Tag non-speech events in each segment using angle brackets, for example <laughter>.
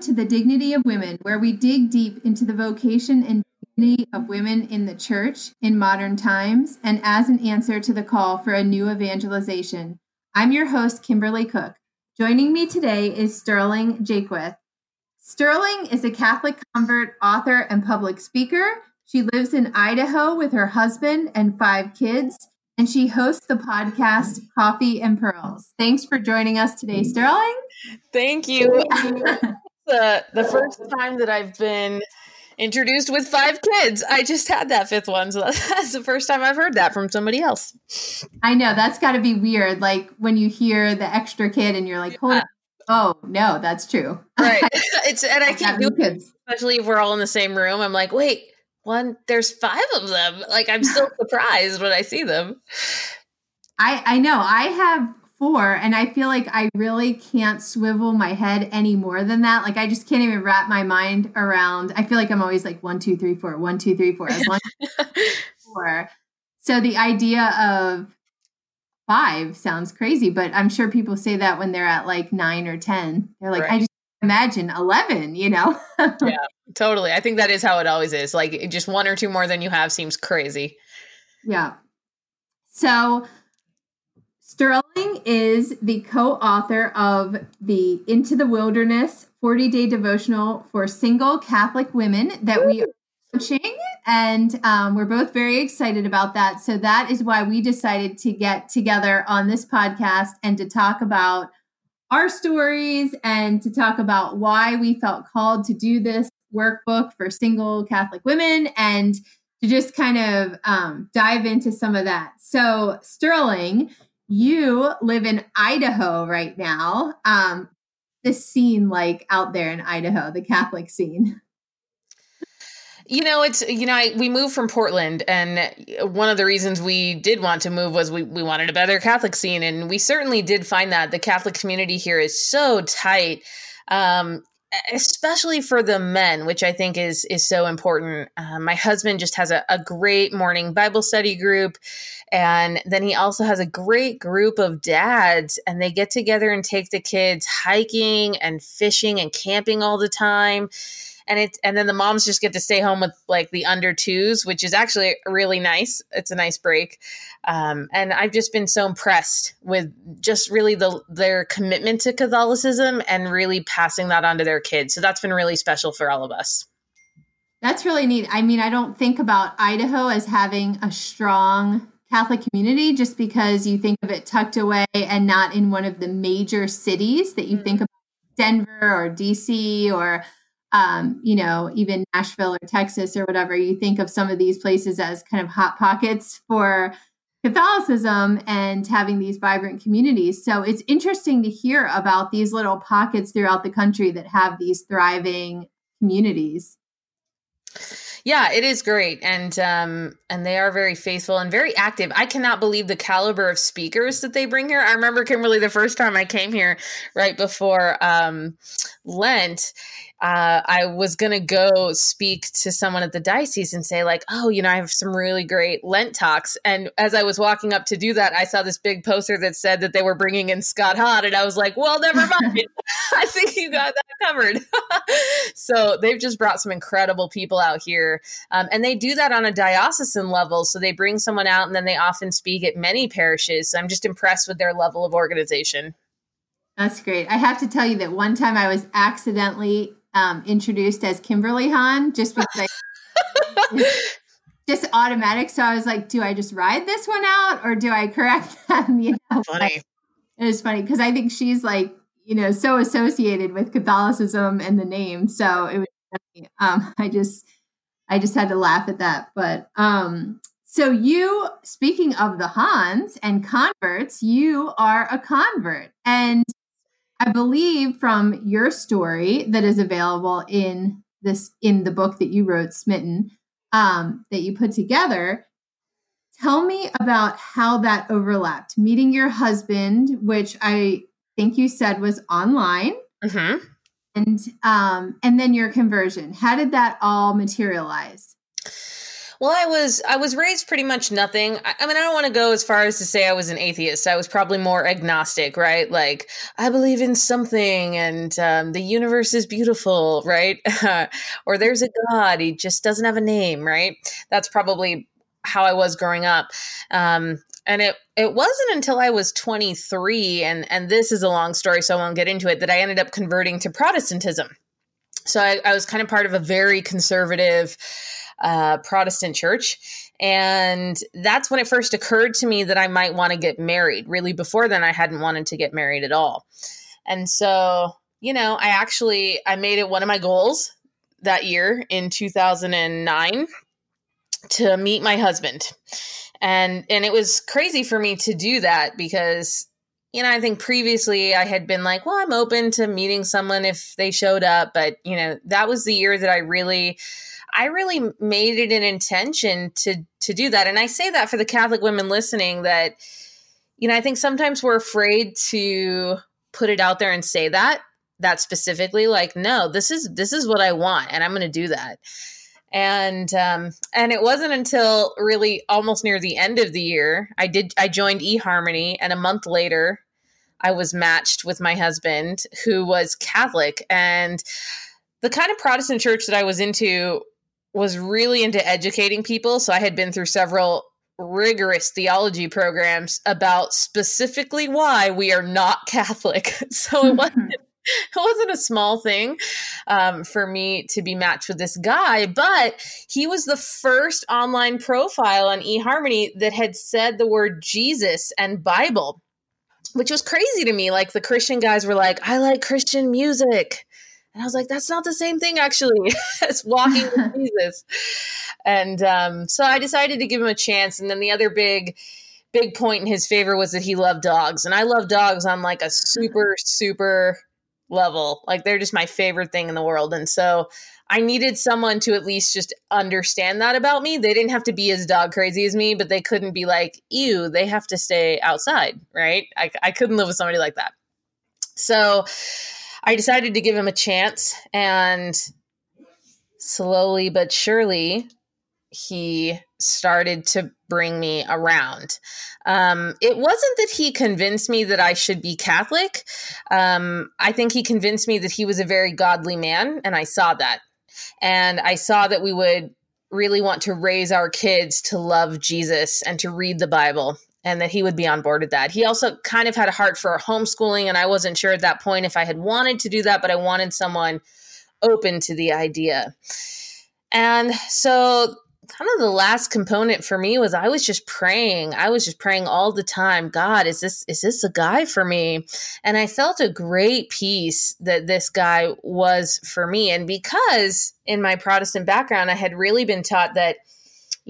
To the Dignity of Women, where we dig deep into the vocation and dignity of women in the church in modern times and as an answer to the call for a new evangelization. I'm your host, Kimberly Cook. Joining me today is Sterling Jaquith. Sterling is a Catholic convert, author, and public speaker. She lives in Idaho with her husband and five kids, and she hosts the podcast Coffee and Pearls. Thanks for joining us today, Sterling. Thank you. <laughs> the, the first time that I've been introduced with five kids. I just had that fifth one. So <laughs> that's the first time I've heard that from somebody else. I know that's got to be weird. Like when you hear the extra kid and you're like, hold yeah. Oh no, that's true. <laughs> Right. <laughs> it's and I keep doing kids. especially if we're all in the same room. I'm like, wait, one, there's five of them. Like I'm still surprised when I see them. I I know. I have four and I feel like I really can't swivel my head any more than that. Like I just can't even wrap my mind around. I feel like I'm always like one, two, three, four, one, two, three, four, as long as <laughs> four. So the idea of five sounds crazy, but I'm sure people say that when they're at like nine or 10. They're like, right. I just imagine 11, you know? <laughs> yeah, totally. I think that is how it always is. Like just one or two more than you have seems crazy. Yeah. So Sterling is the co author of the Into the Wilderness 40 day devotional for single Catholic women that we are launching and um, we're both very excited about that. So that is why we decided to get together on this podcast and to talk about our stories and to talk about why we felt called to do this workbook for single Catholic women and to just kind of um, dive into some of that. So, Sterling, you live in Idaho right now. Um, the scene like out there in Idaho, the Catholic scene. <laughs> You know, it's you know, I, we moved from Portland, and one of the reasons we did want to move was we we wanted a better Catholic scene, and we certainly did find that the Catholic community here is so tight. Um, especially for the men which i think is is so important. Uh, my husband just has a, a great morning bible study group and then he also has a great group of dads and they get together and take the kids hiking and fishing and camping all the time and it and then the moms just get to stay home with like the under twos which is actually really nice. It's a nice break. Um, and i've just been so impressed with just really the their commitment to catholicism and really passing that on to their kids. So that's been really special for all of us. That's really neat. I mean i don't think about idaho as having a strong Catholic community just because you think of it tucked away and not in one of the major cities that you mm-hmm. think of Denver or DC or um, you know, even Nashville or Texas or whatever, you think of some of these places as kind of hot pockets for Catholicism and having these vibrant communities. So it's interesting to hear about these little pockets throughout the country that have these thriving communities. Yeah, it is great, and um, and they are very faithful and very active. I cannot believe the caliber of speakers that they bring here. I remember Kimberly the first time I came here, right before um, Lent uh, I was going to go speak to someone at the diocese and say, like, oh, you know, I have some really great Lent talks. And as I was walking up to do that, I saw this big poster that said that they were bringing in Scott Hahn. And I was like, well, never mind. <laughs> <laughs> I think you got that covered. <laughs> so they've just brought some incredible people out here. Um, and they do that on a diocesan level. So they bring someone out and then they often speak at many parishes. So I'm just impressed with their level of organization. That's great. I have to tell you that one time I was accidentally um, introduced as Kimberly Hahn just because <laughs> I just automatic. So I was like, do I just ride this one out or do I correct <laughs> them? You know, funny. It was funny because I think she's like, you know, so associated with Catholicism and the name. So it was funny. Um, I just, I just had to laugh at that. But um, so you, speaking of the Hahns and converts, you are a convert, and I believe from your story that is available in this in the book that you wrote, Smitten, um, that you put together. Tell me about how that overlapped. Meeting your husband, which I think you said was online, mm-hmm. and um, and then your conversion. How did that all materialize? Well, I was I was raised pretty much nothing. I, I, mean, I don't want to go as far as to say I was an atheist. I was probably more agnostic, right? Like I believe in something, and um, the universe is beautiful, right? <laughs> or there's a God, he just doesn't have a name, right? That's probably how I was growing up. Um, and it it wasn't until I was 23, and and this is a long story, so I won't get into it, that I ended up converting to Protestantism. So I, I was kind of part of a very conservative uh, Protestant church. And that's when it first occurred to me that I might want to get married. Really, before then, I hadn't wanted to get married at all. And so, you know, I actually I made it one of my goals that year in 2009 to meet my husband. And and it was crazy for me to do that because you know, I think previously I had been like, well, I'm open to meeting someone if they showed up, but you know, that was the year that I really I really made it an intention to to do that. And I say that for the Catholic women listening that you know, I think sometimes we're afraid to put it out there and say that that specifically like no, this is this is what I want and I'm going to do that. And um and it wasn't until really almost near the end of the year I did I joined eHarmony and a month later I was matched with my husband who was Catholic and the kind of Protestant church that I was into was really into educating people. So I had been through several rigorous theology programs about specifically why we are not <laughs> Catholic. So it wasn't <laughs> it wasn't a small thing um, for me to be matched with this guy, but he was the first online profile on eHarmony that had said the word Jesus and Bible, which was crazy to me. Like the Christian guys were like, I like Christian music. And I was like, that's not the same thing, actually, <laughs> as walking with <laughs> Jesus. And um, so I decided to give him a chance. And then the other big, big point in his favor was that he loved dogs. And I love dogs on like a super, <laughs> super level. Like they're just my favorite thing in the world. And so I needed someone to at least just understand that about me. They didn't have to be as dog crazy as me, but they couldn't be like, ew, they have to stay outside, right? I, I couldn't live with somebody like that. So, I decided to give him a chance, and slowly but surely, he started to bring me around. Um, it wasn't that he convinced me that I should be Catholic. Um, I think he convinced me that he was a very godly man, and I saw that. And I saw that we would really want to raise our kids to love Jesus and to read the Bible and that he would be on board with that. He also kind of had a heart for homeschooling, and I wasn't sure at that point if I had wanted to do that, but I wanted someone open to the idea. And so, kind of the last component for me was I was just praying. I was just praying all the time. God, is this is this a guy for me? And I felt a great peace that this guy was for me. And because in my Protestant background, I had really been taught that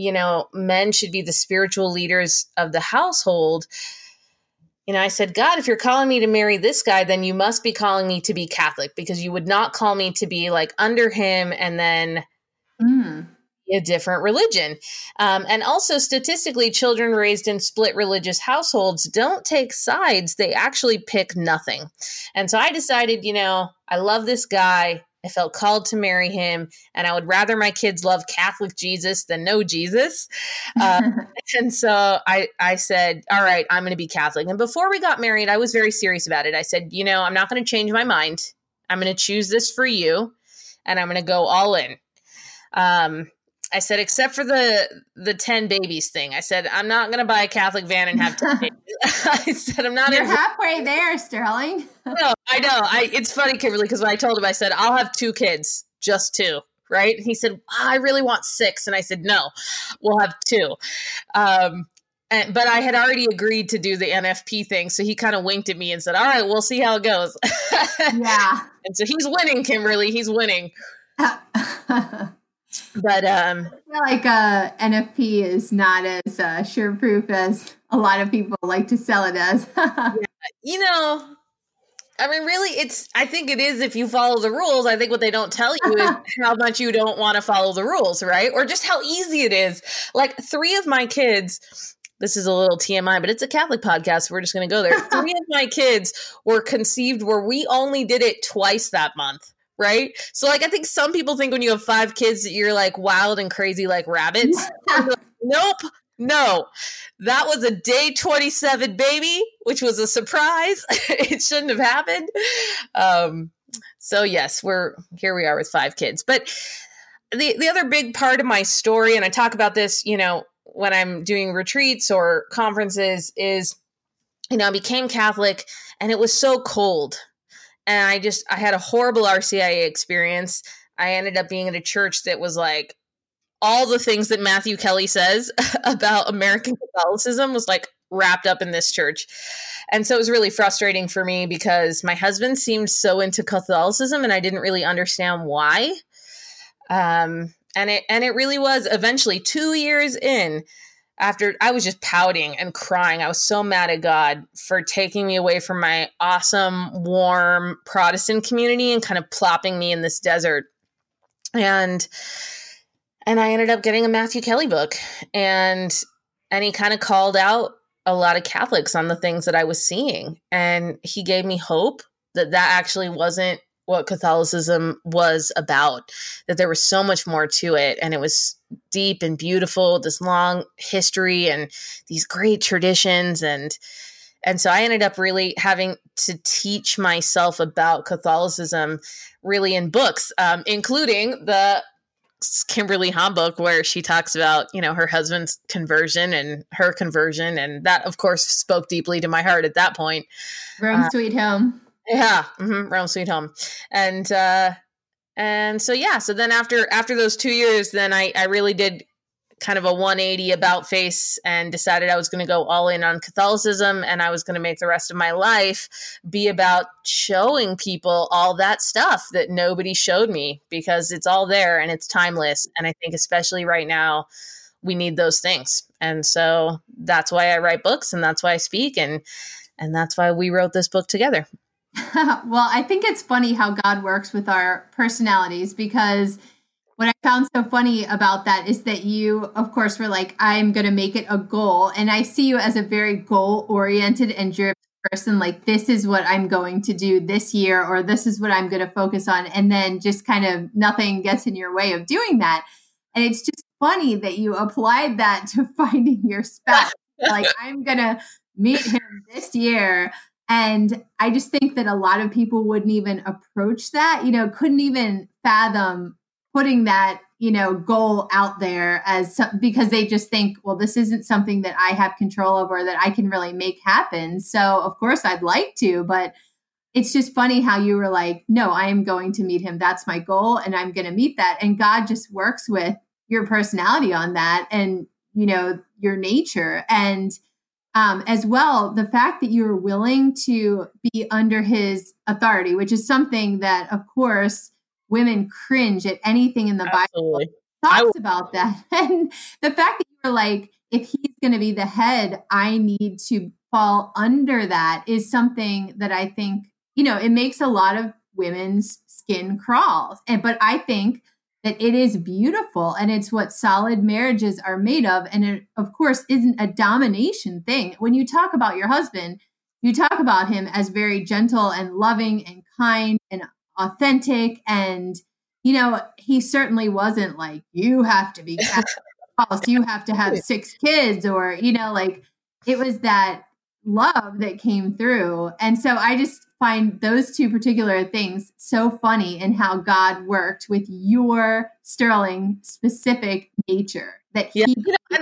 you know, men should be the spiritual leaders of the household. You know, I said, God, if you're calling me to marry this guy, then you must be calling me to be Catholic because you would not call me to be like under him and then mm. a different religion. Um, and also, statistically, children raised in split religious households don't take sides, they actually pick nothing. And so I decided, you know, I love this guy. I felt called to marry him, and I would rather my kids love Catholic Jesus than no Jesus. Uh, <laughs> and so I, I said, All right, I'm going to be Catholic. And before we got married, I was very serious about it. I said, You know, I'm not going to change my mind. I'm going to choose this for you, and I'm going to go all in. Um, I said, except for the the ten babies thing. I said, I'm not going to buy a Catholic van and have ten babies. <laughs> I said, I'm not. You're halfway there, Sterling. <laughs> no, I know. I it's funny, Kimberly, because when I told him, I said, I'll have two kids, just two. Right? And he said, I really want six, and I said, No, we'll have two. Um, and, but I had already agreed to do the NFP thing, so he kind of winked at me and said, "All right, we'll see how it goes." <laughs> yeah. And so he's winning, Kimberly. He's winning. But um, I feel like uh, NFP is not as uh, sure proof as a lot of people like to sell it as. <laughs> yeah, you know, I mean, really, it's. I think it is if you follow the rules. I think what they don't tell you is <laughs> how much you don't want to follow the rules, right? Or just how easy it is. Like three of my kids. This is a little TMI, but it's a Catholic podcast. So we're just going to go there. <laughs> three of my kids were conceived where we only did it twice that month right? So like I think some people think when you have five kids that you're like wild and crazy like rabbits. <laughs> nope. No, that was a day 27 baby, which was a surprise. <laughs> it shouldn't have happened. Um, so yes, we're here we are with five kids. But the the other big part of my story, and I talk about this, you know, when I'm doing retreats or conferences, is you know, I became Catholic and it was so cold. And I just I had a horrible RCIA experience. I ended up being in a church that was like all the things that Matthew Kelly says <laughs> about American Catholicism was like wrapped up in this church. And so it was really frustrating for me because my husband seemed so into Catholicism and I didn't really understand why. Um, and it and it really was eventually 2 years in after I was just pouting and crying. I was so mad at God for taking me away from my awesome, warm Protestant community and kind of plopping me in this desert. And and I ended up getting a Matthew Kelly book and and he kind of called out a lot of Catholics on the things that I was seeing and he gave me hope that that actually wasn't what Catholicism was about that there was so much more to it and it was deep and beautiful this long history and these great traditions and and so I ended up really having to teach myself about Catholicism really in books, um, including the Kimberly Hahn book where she talks about, you know, her husband's conversion and her conversion. And that, of course, spoke deeply to my heart at that point. Rome uh, Sweet Home. Yeah. Mm-hmm, Rome Sweet Home. And, uh, and so, yeah. So then after, after those two years, then I, I really did kind of a 180 about face and decided I was going to go all in on Catholicism and I was going to make the rest of my life be about showing people all that stuff that nobody showed me because it's all there and it's timeless. And I think, especially right now, we need those things. And so that's why I write books and that's why I speak and and that's why we wrote this book together. <laughs> well, I think it's funny how God works with our personalities because what I found so funny about that is that you, of course, were like, I'm going to make it a goal. And I see you as a very goal oriented and driven person. Like, this is what I'm going to do this year, or this is what I'm going to focus on. And then just kind of nothing gets in your way of doing that. And it's just funny that you applied that <laughs> to finding your spouse. like, I'm going to meet him this year. And I just think that a lot of people wouldn't even approach that, you know, couldn't even fathom putting that you know goal out there as some, because they just think well this isn't something that i have control over that i can really make happen. So of course i'd like to but it's just funny how you were like no i am going to meet him. That's my goal and i'm going to meet that. And god just works with your personality on that and you know your nature. And um, as well the fact that you're willing to be under his authority which is something that of course women cringe at anything in the Absolutely. Bible talks about that. <laughs> And the fact that you're like, if he's going to be the head, I need to fall under that is something that I think, you know, it makes a lot of women's skin crawl. And but I think that it is beautiful and it's what solid marriages are made of. And it of course isn't a domination thing. When you talk about your husband, you talk about him as very gentle and loving and kind and authentic. And you know he certainly wasn't like you have to be <laughs> false you have to have six kids or you know like it was that love that came through. And so i just find those two particular things so funny in how god worked with your sterling specific nature that he yeah.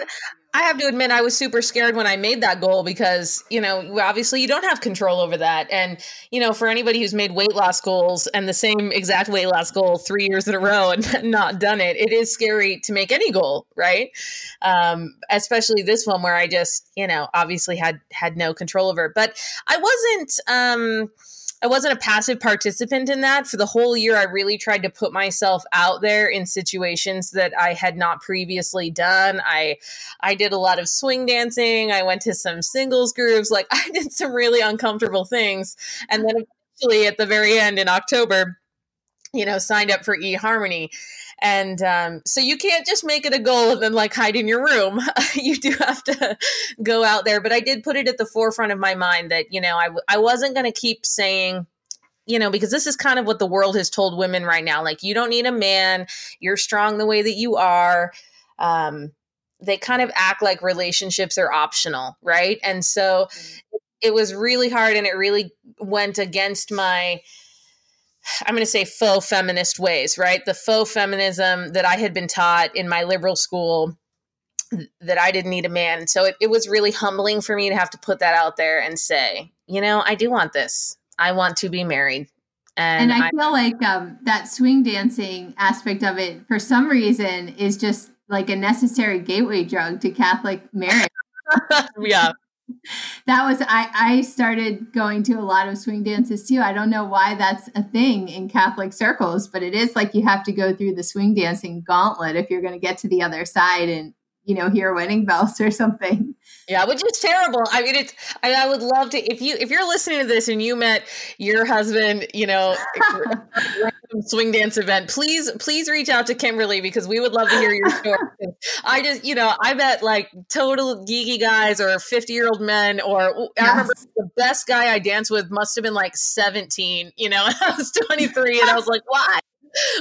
I have to admit, I was super scared when I made that goal because, you know, obviously you don't have control over that. And, you know, for anybody who's made weight loss goals and the same exact weight loss goal three years in a row and <laughs> not done it, it is scary to make any goal, right? Um, especially this one where I just, you know, obviously had had no control over it. But I wasn't um I wasn't a passive participant in that. For the whole year, I really tried to put myself out there in situations that I had not previously done. I I did a lot of swing dancing. I went to some singles groups. Like <laughs> I did some really uncomfortable things. And then eventually at the very end in October, you know, signed up for eHarmony. And um, so you can't just make it a goal and then like hide in your room. <laughs> you do have to go out there. But I did put it at the forefront of my mind that, you know, I, w- I wasn't going to keep saying, you know, because this is kind of what the world has told women right now. Like, you don't need a man, you're strong the way that you are. Um, they kind of act like relationships are optional, right? And so mm-hmm. it was really hard and it really went against my I'm going to say faux feminist ways, right? The faux feminism that I had been taught in my liberal school that I didn't need a man. So it, it was really humbling for me to have to put that out there and say, you know, I do want this. I want to be married. And, and I, I feel like um, that swing dancing aspect of it, for some reason, is just like a necessary gateway drug to Catholic marriage. <laughs> yeah that was I I started going to a lot of swing dances too. I don't know why that's a thing in Catholic circles, but it is like you have to go through the swing dancing gauntlet if you're going to get to the other side and you know hear wedding bells or something. Yeah, which is terrible. I mean, it's. I, I, would love to if you if you're listening to this and you met your husband, you know, <laughs> swing dance event. Please, please reach out to Kimberly because we would love to hear your story. <laughs> I just, you know, I met like total geeky guys or fifty year old men, or yes. I remember the best guy I danced with must have been like seventeen. You know, <laughs> I was twenty three, and I was like, why?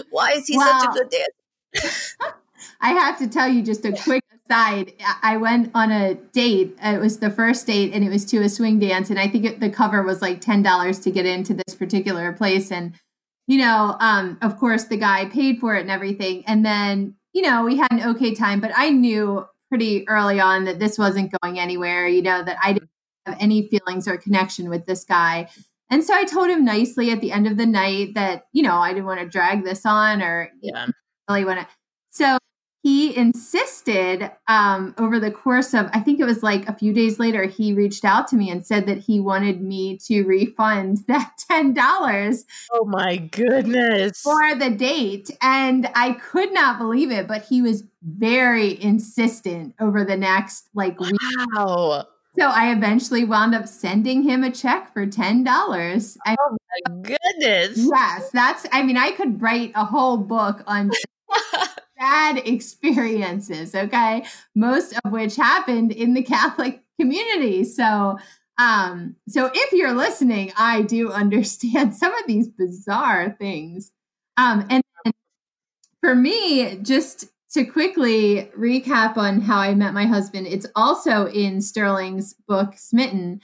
Why is he such a good dancer? <laughs> I have to tell you just a quick aside. I went on a date. Uh, it was the first date, and it was to a swing dance. And I think it, the cover was like ten dollars to get into this particular place. And you know, um, of course, the guy paid for it and everything. And then you know, we had an okay time, but I knew pretty early on that this wasn't going anywhere. You know, that I didn't have any feelings or connection with this guy. And so I told him nicely at the end of the night that, you know, I didn't want to drag this on or yeah. really want to. So he insisted um, over the course of i think it was like a few days later he reached out to me and said that he wanted me to refund <laughs> that $10 oh my goodness for the date and i could not believe it but he was very insistent over the next like week wow so I eventually wound up sending him a check for ten dollars. Oh my goodness! Yes, that's. I mean, I could write a whole book on bad experiences, okay? Most of which happened in the Catholic community. So, um, so if you're listening, I do <laughs> understand some of these bizarre things. Um, and for me, just to quickly recap on how I met my husband, it's also in Sterling's book Smitten.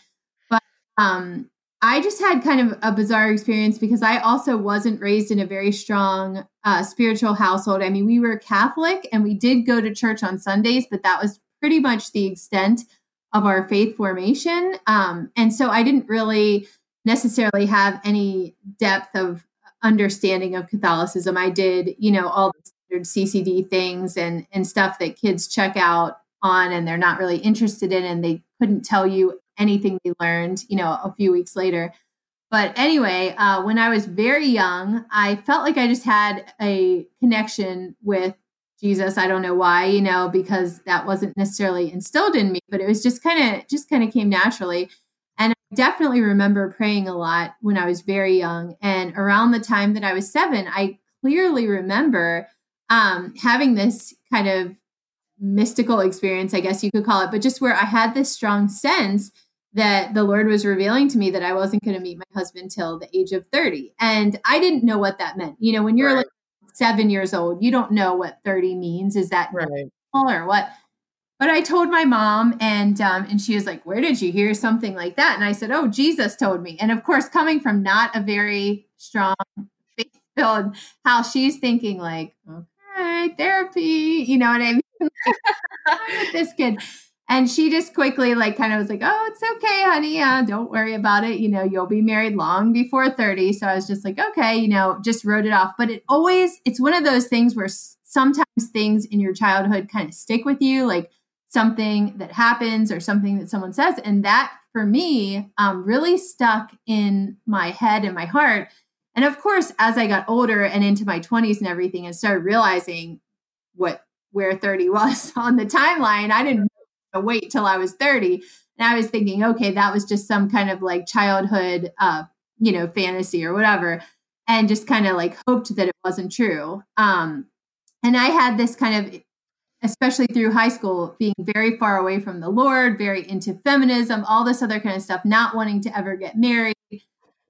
But um, I just had kind of a bizarre experience because I also wasn't raised in a very strong uh, spiritual household. I mean, we were Catholic and we did go to church on Sundays, but that was pretty much the extent of our faith formation. Um, and so I didn't really necessarily have any depth of understanding of Catholicism. I did, you know, all the CCD things and and stuff that kids check out on and they're not really interested in and they couldn't tell you anything they learned, you know, a few weeks later. But anyway, uh, when I was very young, I felt like I just had a connection with Jesus. I don't know why, you know, because that wasn't necessarily instilled in me, but it was just kind of just kind of came naturally. And I definitely remember praying a lot when I was very young. And around the time that I was seven, I clearly remember um, having this kind of mystical experience, I guess you could call it, but just where I had this strong sense that the Lord was revealing to me that I wasn't going to meet my husband till the age of 30. And I didn't know what that meant. You know, when you're right. like seven years old, you don't know what 30 means. Is that right. or what? But I told my mom, and um, and she was like, "Where did you hear something like that?" And I said, "Oh, Jesus told me." And of course, coming from not a very strong faith-filled house, she's thinking like, "Okay, therapy," you know what I mean? <laughs> with this kid. And she just quickly, like, kind of was like, oh, it's okay, honey. Uh, don't worry about it. You know, you'll be married long before 30. So I was just like, okay, you know, just wrote it off. But it always, it's one of those things where sometimes things in your childhood kind of stick with you, like something that happens or something that someone says. And that for me um, really stuck in my head and my heart. And of course, as I got older and into my 20s and everything and started realizing what where 30 <laughs> was on the timeline. I didn't wait till I was 30. And I was thinking, okay, that was just some kind of like childhood, uh, you know, fantasy or whatever. And just kind of like hoped that it wasn't true. Um, and I had this kind of, especially through high school, being very far away from the Lord, very into feminism, all this other kind of stuff, not wanting to ever get married.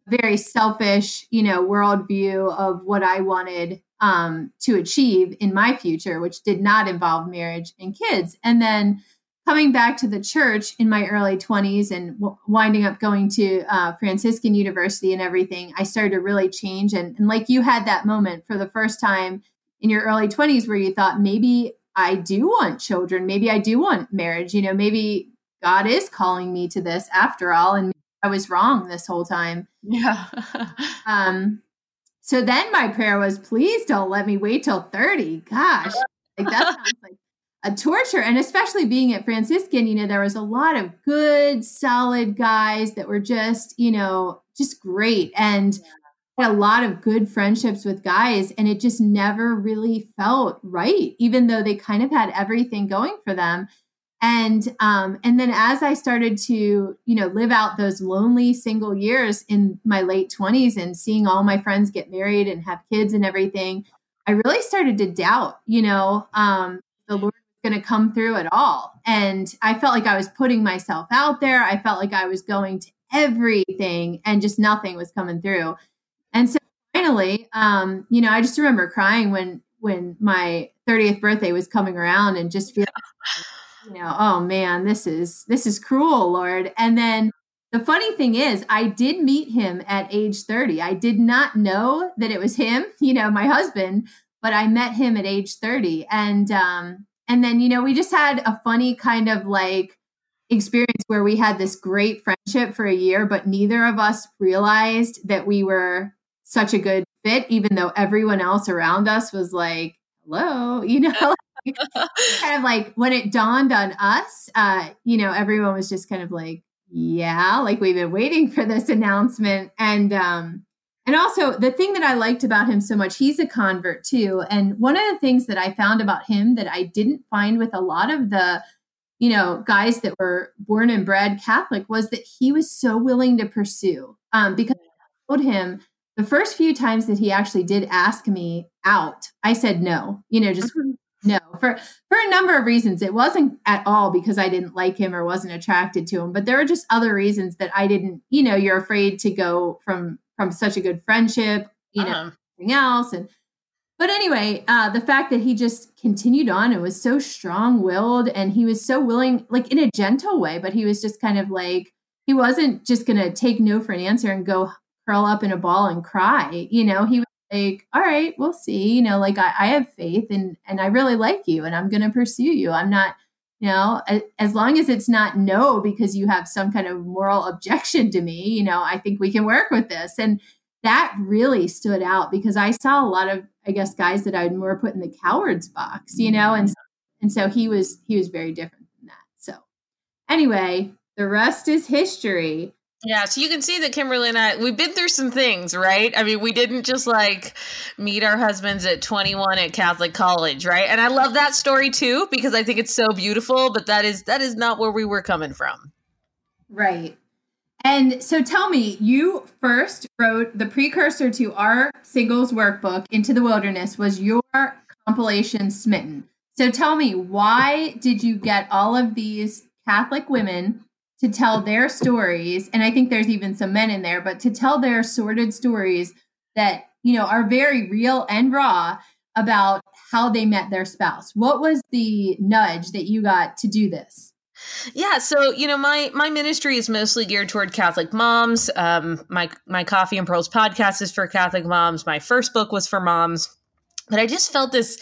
very selfish, you know, worldview of what I wanted um, to achieve in my future, which did not involve marriage and kids. And then coming back to the church in my early 20s and w- winding up going to uh, Franciscan University and everything, I started to really change. And, and like you had that moment for the first time in your early 20s where you thought, maybe I do want children. Maybe I do want marriage. You know, maybe God is calling me to this after all. And I was wrong this whole time. Yeah. <laughs> um, so then my prayer was, please don't let me wait till 30. Gosh, like that <laughs> sounds like a torture. And especially being at Franciscan, you know, there was a lot of good, solid guys that were just, you know, just great. And had a lot of good friendships with guys. And it just never really felt right, even though they kind of had everything going for them and um, and then as i started to you know live out those lonely single years in my late 20s and seeing all my friends get married and have kids and everything i really started to doubt you know um, the lord going to come through at all and i felt like i was putting myself out there i felt like i was going to everything and just nothing was coming through and so finally um, you know i just remember crying when when my 30th birthday was coming around and just feeling <sighs> you know, oh man, this is this is cruel, Lord. And then the funny thing is, I did meet him at age 30. I did not know that it was him, <laughs> you know, my husband, but I met him at age 30. And um and then, you know, we just had a funny kind of like experience where we had this great friendship for a year, but neither of us realized that we were such a good fit, even though everyone else around us was like, hello, <laughs> you know, <laughs> kind of like when it dawned on us, uh, you know, everyone was just kind of like, yeah, like we've been waiting for this announcement. And um, and also the thing that I liked about him so much, he's a convert too. And one of the things that I found about him that I didn't find with a lot of the you know guys that were born and bred catholic was that he was so willing to pursue um, because i told him the first few times that he actually did ask me out i said no you know just mm-hmm. No, for for a number of reasons. It wasn't at all because I didn't like him or wasn't attracted to him, but there were just other reasons that I didn't, you know, you're afraid to go from from such a good friendship, you uh-huh. know, everything else and but anyway, uh, the fact that he just continued on and was so strong willed and he was so willing, like in a gentle way, but he was just kind of like, he wasn't just going to take no for an answer and go curl up in a ball and cry. You know, he was like, all right, we'll see. You know, like I, I have faith and and I really like you and I'm gonna pursue you. I'm not, you know, as long as it's not no because you have some kind of moral <laughs> objection to me, you know, I think we can work with this. And that really stood out because I saw a lot of, I guess, guys that I'd more put in the cowards box, you know, and mm-hmm. and so he was he was very different than that. So anyway, the rest is history. Yeah, so you can see that Kimberly and I we've been through some things, right? I mean, we didn't just like meet our husbands at 21 at Catholic college, right? And I love that story too because I think it's so beautiful, but that is that is not where we were coming from. Right. And so tell me, you first wrote the precursor to our singles workbook, Into the Wilderness, was your compilation Smitten. So tell me, why did you get all of these Catholic women to tell their stories and i think there's even some men in there but to tell their sordid stories that you know are very real and raw about how they met their spouse what was the nudge that you got to do this yeah, so you know, my my ministry is mostly geared toward Catholic moms. Um, my my Coffee and Pearls podcast is for Catholic moms. My first book was for moms but I just felt this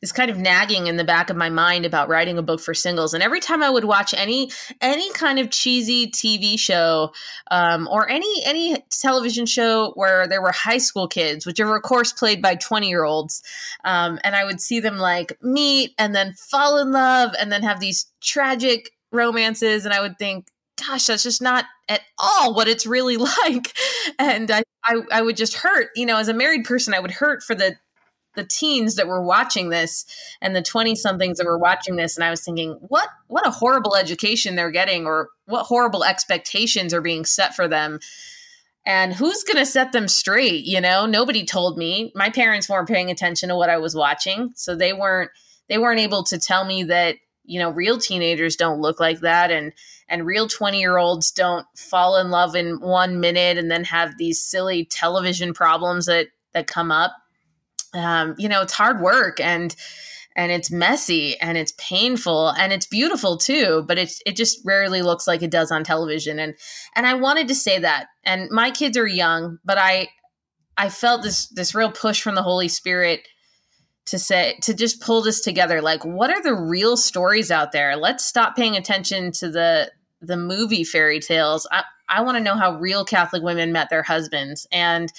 this kind of nagging in the back of my mind about writing a book for singles. And every time I would watch any any kind of cheesy TV show um, or any any television show where there were high school kids, which are of course played by twenty year olds, um, and I would see them like meet and then fall in love and then have these tragic romances, and I would think, gosh, that's just not at all what it's really <laughs> like. And I, I, I would just hurt, you know, as a married person, I would hurt for the the teens that were watching this and the 20 somethings that were watching this and i was thinking what what a horrible education they're getting or what horrible expectations are being set for them. And who's going to set them straight you know? Nobody told me. My parents weren't paying attention to what i was watching so they weren't they weren't able to tell me that you know real teenagers don't look like that and and real 20 year olds don't fall in love in one minute and then have these silly television problems that that come up um, you know it's hard work and and it's messy and it's painful and it's beautiful too but it, it just rarely looks like it does on television. And and i wanted to say that. And my kids are young but i i felt this this real push from the holy spirit to say to just pull this together. Like what are the real stories out there? Let's stop paying attention to the the movie fairy tales. I i want to know how real catholic women met their husbands. And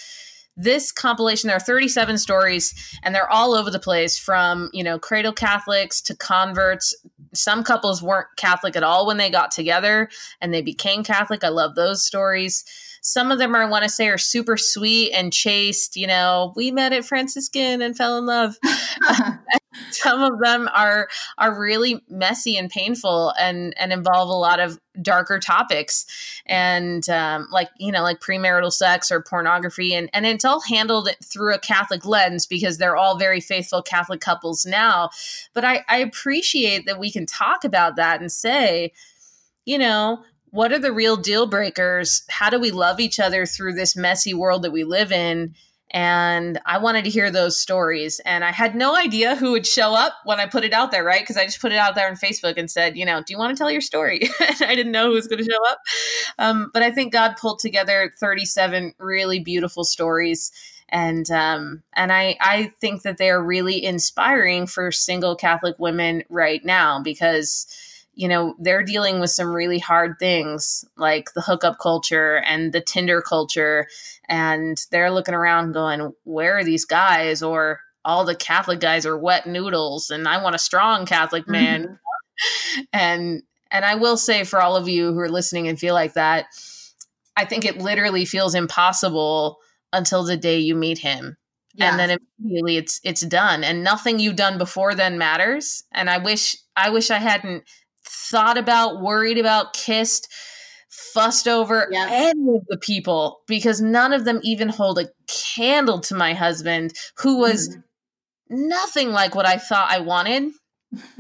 this compilation there are 37 stories and they're all over the place from you know cradle catholics to converts some couples weren't catholic at all when they got together and they became catholic i love those stories some of them are, I want to say are super sweet and chaste. You know, we met at Franciscan and fell in love. <laughs> some of them are are really messy and painful and and involve a lot of darker topics and um, like you know like premarital sex or pornography and and it's all handled through a catholic lens because they're all very faithful catholic couples now but i i appreciate that we can talk about that and say you know what are the real deal breakers? How do we love each other through this messy world that we live in? And I wanted to hear those stories. And I had no idea who would show up when I put it out there, right? Because I just put it out there on Facebook and said, you know, do you want to tell your story? <laughs> I didn't know who was going to show up. Um, but I think God pulled together 37 really beautiful stories. And um, and I, I think that they are really inspiring for single Catholic women right now because you know, they're dealing with some really hard things like the hookup culture and the Tinder culture. And they're looking around going, where are these guys? Or all the Catholic guys are wet noodles and I want a strong Catholic man. Mm-hmm. and and I will say for all of you who are listening and feel like that, I think it literally feels impossible until the day you meet him. Yeah. And then immediately it's it's done and nothing you've done before then matters. And I wish I wish I hadn't thought about, worried about, kissed, fussed over yes. any of the people because none of them even hold a candle to my husband, who was mm. nothing like what I thought I wanted. <laughs>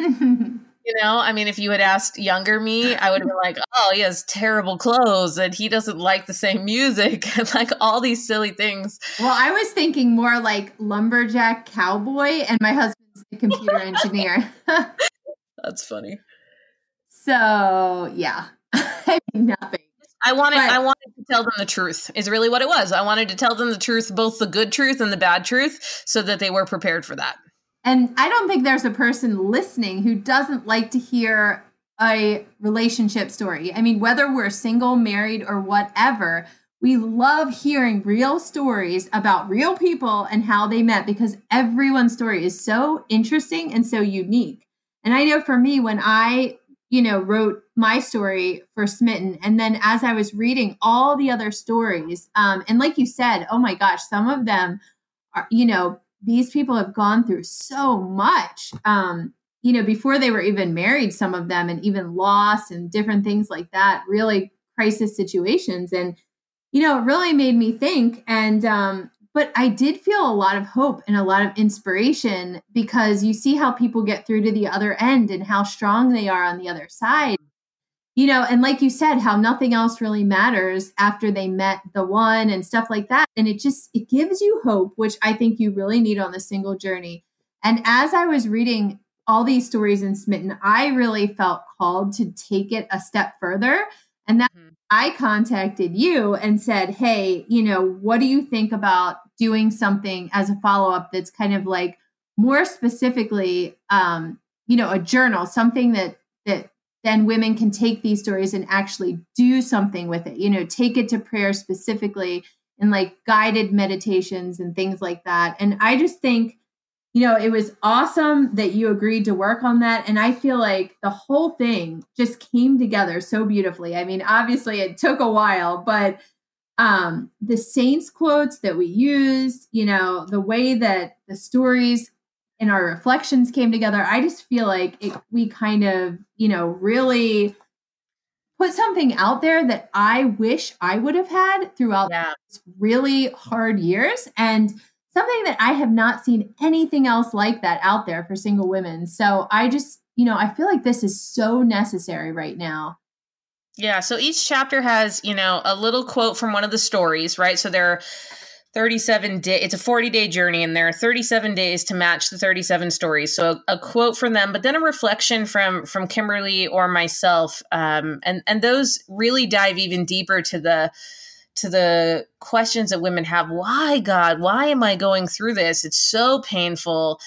you know, I mean, if you had asked younger me, I would have been like, oh, he has terrible clothes and he doesn't like the same music <laughs> and like all these silly things. Well, I was thinking more like lumberjack cowboy, and my husband's a computer engineer. <laughs> That's funny. So yeah, <laughs> I mean nothing. I wanted but, I wanted to tell them the truth is really what it was. I wanted to tell them the truth, both the good truth and the bad truth, so that they were prepared for that. And I don't think there's a person listening who doesn't like to hear a relationship story. I mean, whether we're single, married, or whatever, we love hearing real stories about real people and how they met because everyone's story is so interesting and so unique. And I know for me, when I you know, wrote my story for Smitten. And then as I was reading all the other stories, um, and like you said, oh my gosh, some of them are, you know, these people have gone through so much. Um, you know, before they were even married, some of them, and even lost and different things like that, really crisis situations. And, you know, it really made me think. And um, but I did feel a lot of hope and a lot of inspiration because you see how people get through to the other end and how strong they are on the other side. You know, and like you said, how nothing else really matters after they met the one and stuff like that. And it just it gives you hope, which I think you really need on the single journey. And as I was reading all these stories in Smitten, I really felt called to take it a step further. And that mm-hmm. I contacted you and said, Hey, you know, what do you think about doing something as a follow up that's kind of like more specifically, um, you know, a journal, something that, that then women can take these stories and actually do something with it, you know, take it to prayer specifically and like guided meditations and things like that. And I just think, you know, it was awesome that you agreed to work on that. And I feel like the whole thing just came together so beautifully. I mean, obviously it took a while, but um, the saints quotes that we used, you know, the way that the stories and our reflections came together, I just feel like it, we kind of, you know, really put something out there that I wish I would have had throughout yeah. really hard years. And something that I have not seen anything else like that out there for single women. So I just, you know, I feel like this is so necessary right now. Yeah. So each chapter has, you know, a little quote from one of the stories, right? So there are 37 day it's a 40 day journey and there are 37 days to match the 37 stories so a, a quote from them but then a reflection from from kimberly or myself um, and and those really dive even deeper to the to the questions that women have why god? Why am i going through this? It's so painful.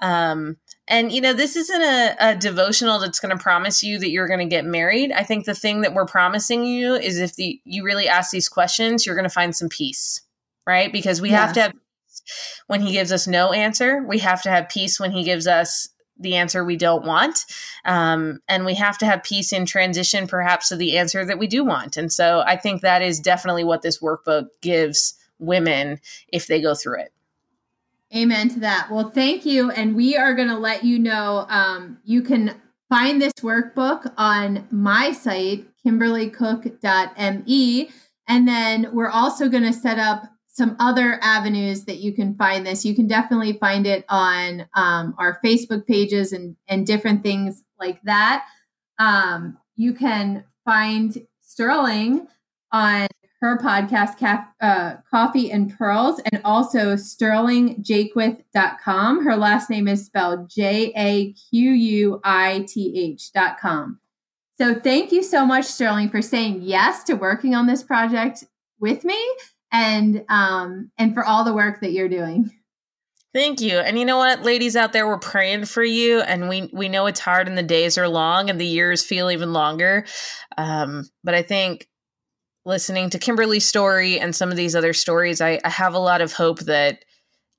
Um, and you know this isn't a, a devotional that's going to promise you that you're going to get married. I think the thing that we're promising you is if the, you really ask these questions you're going to find some peace right? Because we yeah. have to have when he gives us no answer, we have to have peace when he gives us the answer we don't want. Um, and we have to have peace in transition, perhaps, to the answer that we do want. And so I think that is definitely what this workbook gives women if they go through it. Amen to that. Well, thank you. And we are going to let you know um, you can find this workbook on my site, kimberlycook.me. And then we're also going to set up some other avenues that you can find this. You can definitely find it on um, our Facebook pages and, and different things like that. Um, you can find Sterling on her podcast, uh, Coffee and Pearls, and also sterlingjaquith.com. Her last name is spelled J A Q U I T H.com. So thank you so much, Sterling, for saying yes to working on this project with me and um and for all the work that you're doing. Thank you. And you know what, ladies out there, we're praying for you, and we we know it's hard, and the days are long, and the years feel even longer. Um, but I think listening to Kimberly's story and some of these other stories, I, I have a lot of hope that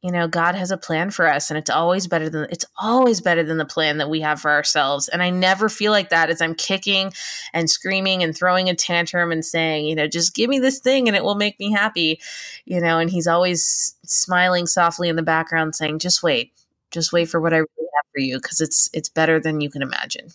you know god has a plan for us and it's always better than it's always better than the plan that we have for ourselves. And i never feel like that as i'm kicking and screaming and throwing a tantrum and saying you know just give me this thing and it will make me happy you know and he's always smiling softly in the background saying just wait. Just wait for what i really have for you because it's it's better than you can imagine